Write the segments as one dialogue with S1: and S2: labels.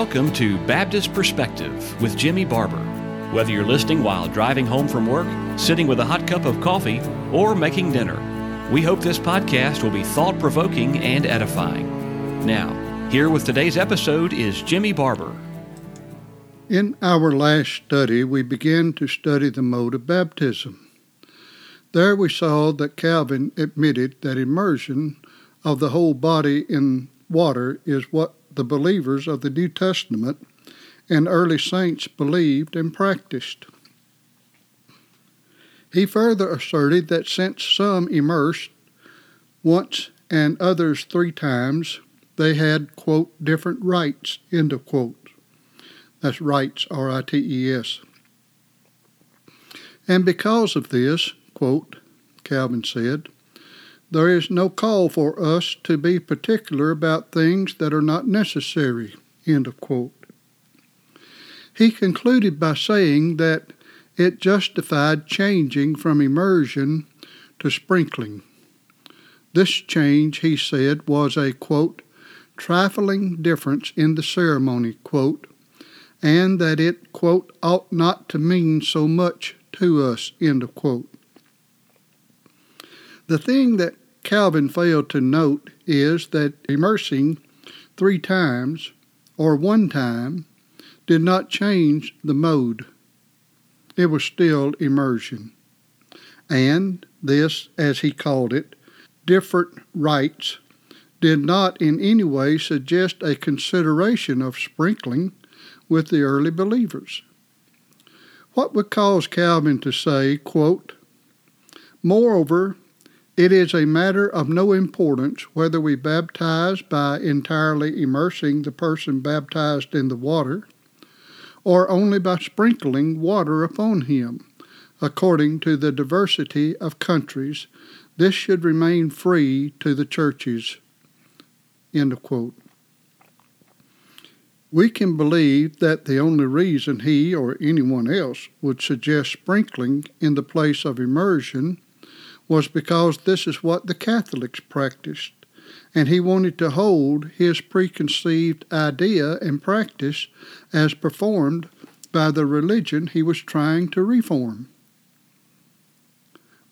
S1: welcome to Baptist Perspective with Jimmy Barber. Whether you're listening while driving home from work, sitting with a hot cup of coffee, or making dinner, we hope this podcast will be thought provoking and edifying. Now, here with today's episode is Jimmy Barber.
S2: In our last study, we began to study the mode of baptism. There we saw that Calvin admitted that immersion of the whole body in water is what the believers of the New Testament and early saints believed and practiced. He further asserted that since some immersed once and others three times, they had, quote, different rites, end of quote. That's rites, R I T E S. And because of this, quote, Calvin said, there is no call for us to be particular about things that are not necessary. End of quote. He concluded by saying that it justified changing from immersion to sprinkling. This change, he said, was a quote, trifling difference in the ceremony, quote, and that it, quote, ought not to mean so much to us, end of quote. The thing that Calvin failed to note is that immersing three times or one time did not change the mode. It was still immersion. And this, as he called it, different rites did not in any way suggest a consideration of sprinkling with the early believers. What would cause Calvin to say, quote, Moreover, it is a matter of no importance whether we baptize by entirely immersing the person baptized in the water, or only by sprinkling water upon him. According to the diversity of countries, this should remain free to the churches. End of quote. We can believe that the only reason he or anyone else would suggest sprinkling in the place of immersion was because this is what the Catholics practiced, and he wanted to hold his preconceived idea and practice as performed by the religion he was trying to reform.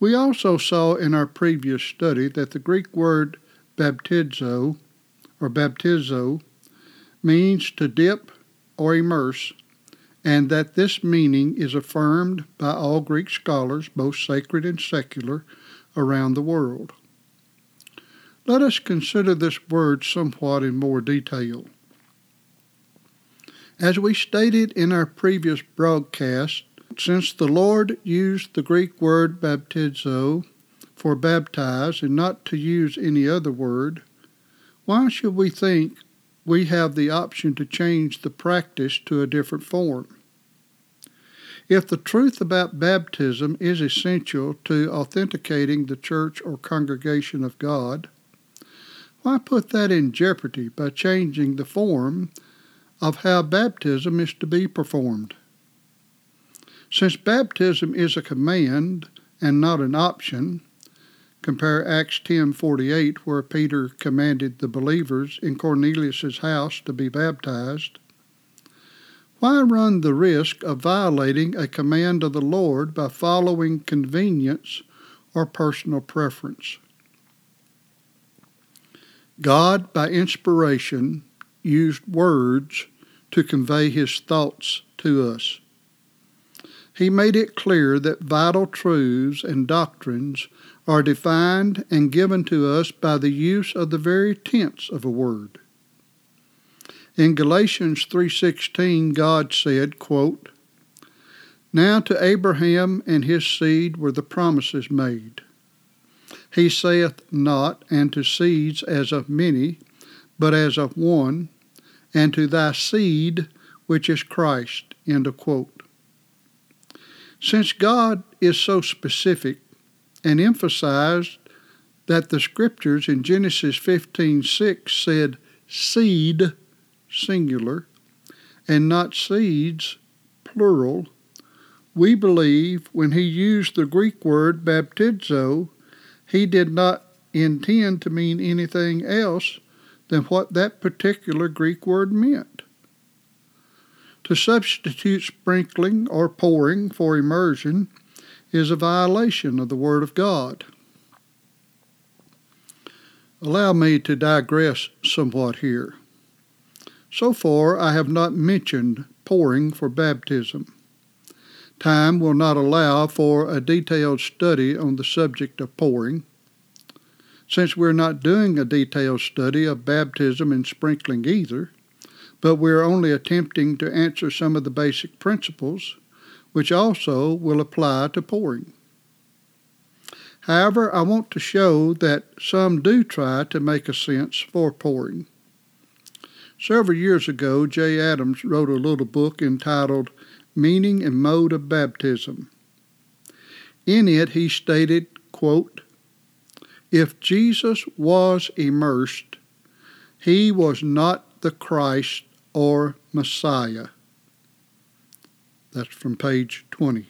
S2: We also saw in our previous study that the Greek word baptizo or baptizo means to dip or immerse, and that this meaning is affirmed by all Greek scholars, both sacred and secular, around the world. Let us consider this word somewhat in more detail. As we stated in our previous broadcast, since the Lord used the Greek word baptizo for baptize and not to use any other word, why should we think we have the option to change the practice to a different form? If the truth about baptism is essential to authenticating the church or congregation of God, why put that in jeopardy by changing the form of how baptism is to be performed? Since baptism is a command and not an option, compare Acts 10:48 where Peter commanded the believers in Cornelius' house to be baptized, why run the risk of violating a command of the Lord by following convenience or personal preference? God, by inspiration, used words to convey his thoughts to us. He made it clear that vital truths and doctrines are defined and given to us by the use of the very tense of a word. In Galatians 3:16 God said, quote, Now to Abraham and his seed were the promises made. He saith not, and to seeds as of many, but as of one, and to thy seed, which is Christ. End of quote. Since God is so specific and emphasized that the scriptures in Genesis 15:6 said seed singular, and not seeds, plural, we believe when he used the Greek word baptizo, he did not intend to mean anything else than what that particular Greek word meant. To substitute sprinkling or pouring for immersion is a violation of the Word of God. Allow me to digress somewhat here. So far, I have not mentioned pouring for baptism. Time will not allow for a detailed study on the subject of pouring. Since we're not doing a detailed study of baptism and sprinkling either, but we're only attempting to answer some of the basic principles, which also will apply to pouring. However, I want to show that some do try to make a sense for pouring. Several years ago, J. Adams wrote a little book entitled Meaning and Mode of Baptism. In it, he stated, quote, If Jesus was immersed, he was not the Christ or Messiah. That's from page 20.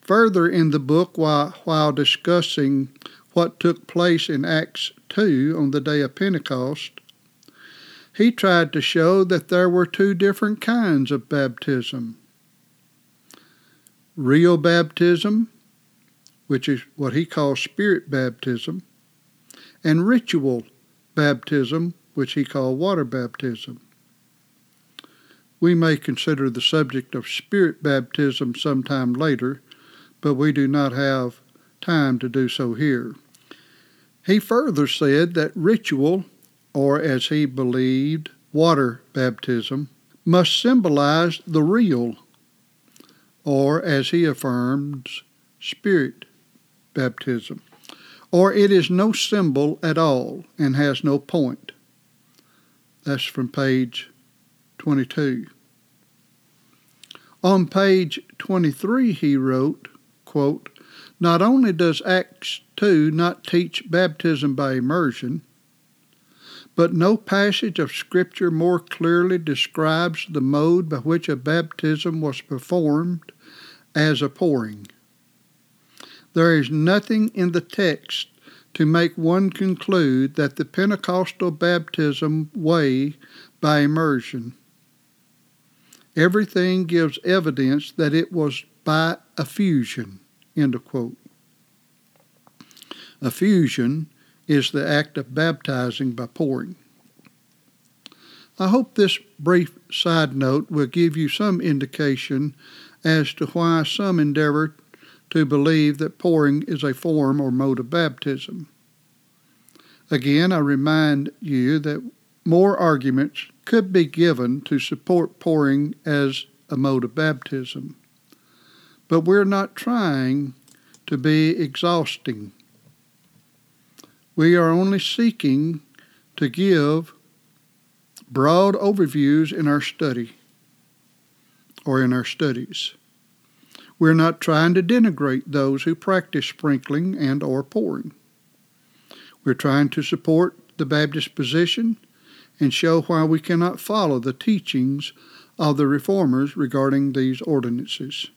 S2: Further in the book, while, while discussing what took place in Acts 2 on the day of Pentecost, he tried to show that there were two different kinds of baptism real baptism, which is what he calls spirit baptism, and ritual baptism, which he called water baptism. We may consider the subject of spirit baptism sometime later, but we do not have time to do so here. He further said that ritual or as he believed, water baptism, must symbolize the real, or as he affirms, spirit baptism, or it is no symbol at all and has no point. That's from page 22. On page 23, he wrote, quote, Not only does Acts 2 not teach baptism by immersion, but no passage of Scripture more clearly describes the mode by which a baptism was performed as a pouring. There is nothing in the text to make one conclude that the Pentecostal baptism way by immersion. Everything gives evidence that it was by effusion. End of quote. Effusion is the act of baptizing by pouring. I hope this brief side note will give you some indication as to why some endeavor to believe that pouring is a form or mode of baptism. Again, I remind you that more arguments could be given to support pouring as a mode of baptism. But we're not trying to be exhausting we are only seeking to give broad overviews in our study or in our studies. We're not trying to denigrate those who practice sprinkling and or pouring. We're trying to support the Baptist position and show why we cannot follow the teachings of the reformers regarding these ordinances.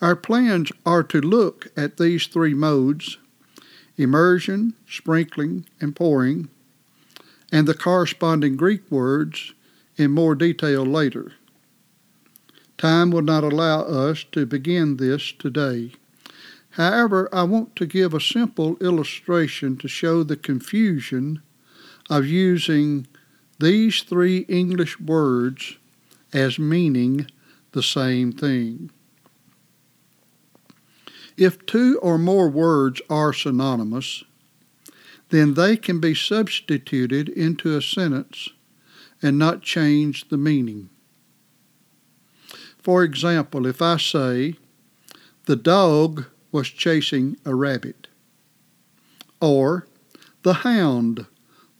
S2: Our plans are to look at these three modes immersion, sprinkling, and pouring, and the corresponding Greek words in more detail later. Time will not allow us to begin this today. However, I want to give a simple illustration to show the confusion of using these three English words as meaning the same thing. If two or more words are synonymous, then they can be substituted into a sentence and not change the meaning. For example, if I say, the dog was chasing a rabbit, or the hound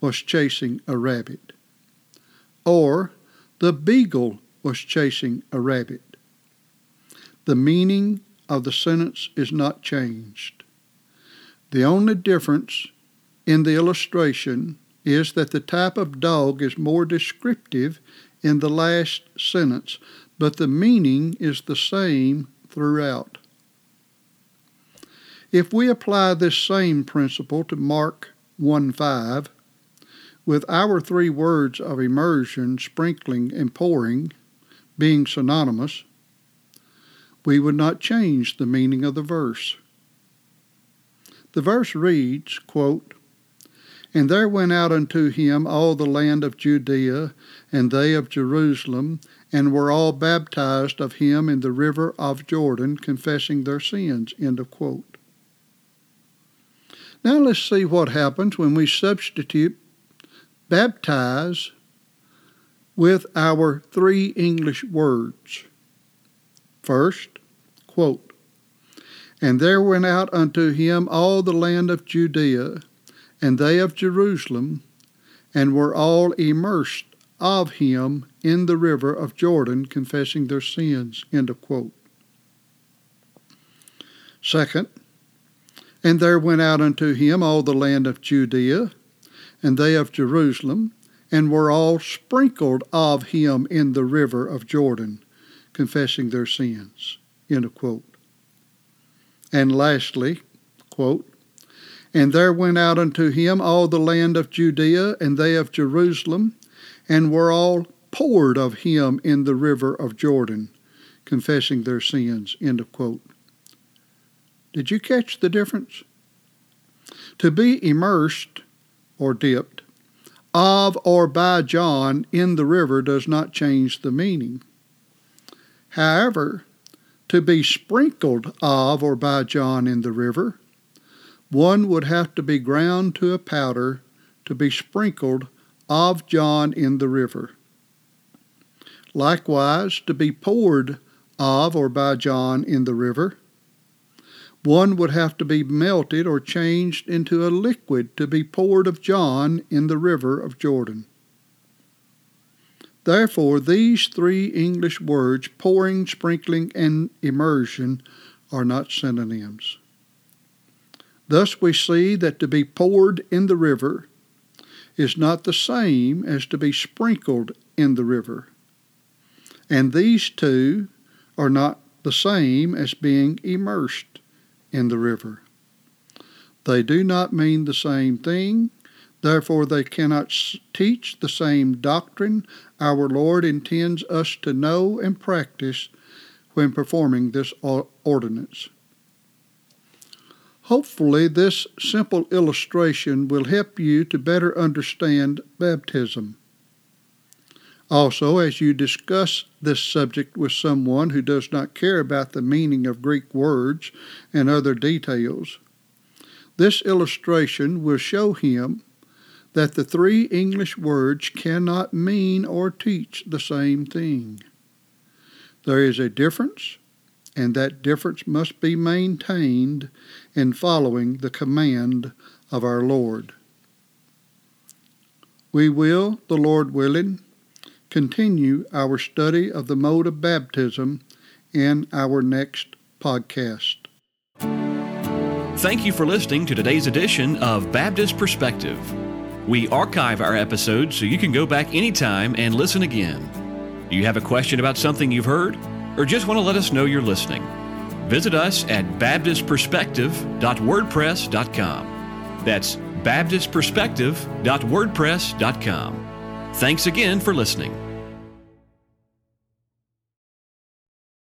S2: was chasing a rabbit, or the beagle was chasing a rabbit. The meaning of the sentence is not changed. The only difference in the illustration is that the type of dog is more descriptive in the last sentence, but the meaning is the same throughout. If we apply this same principle to Mark 1 5, with our three words of immersion, sprinkling, and pouring being synonymous, we would not change the meaning of the verse. The verse reads, quote, And there went out unto him all the land of Judea, and they of Jerusalem, and were all baptized of him in the river of Jordan, confessing their sins. End of quote. Now let's see what happens when we substitute baptize with our three English words. First, quote, And there went out unto him all the land of Judea, and they of Jerusalem, and were all immersed of him in the river of Jordan, confessing their sins. End of quote. Second, and there went out unto him all the land of Judea, and they of Jerusalem, and were all sprinkled of him in the river of Jordan, confessing their sins. End of quote. And lastly, quote, And there went out unto him all the land of Judea and they of Jerusalem, and were all poured of him in the river of Jordan, confessing their sins. End of quote. Did you catch the difference? To be immersed or dipped of or by John in the river does not change the meaning. However, to be sprinkled of or by John in the river, one would have to be ground to a powder to be sprinkled of John in the river. Likewise, to be poured of or by John in the river, one would have to be melted or changed into a liquid to be poured of John in the river of Jordan. Therefore, these three English words, pouring, sprinkling, and immersion, are not synonyms. Thus, we see that to be poured in the river is not the same as to be sprinkled in the river. And these two are not the same as being immersed in the river. They do not mean the same thing, therefore, they cannot teach the same doctrine our Lord intends us to know and practice when performing this ordinance. Hopefully, this simple illustration will help you to better understand baptism. Also, as you discuss this subject with someone who does not care about the meaning of Greek words and other details, this illustration will show him that the three English words cannot mean or teach the same thing. There is a difference, and that difference must be maintained in following the command of our Lord. We will, the Lord willing, continue our study of the mode of baptism in our next podcast.
S1: Thank you for listening to today's edition of Baptist Perspective. We archive our episodes so you can go back anytime and listen again. Do you have a question about something you've heard, or just want to let us know you're listening? Visit us at baptistperspective.wordpress.com. That's baptistperspective.wordpress.com. Thanks again for listening.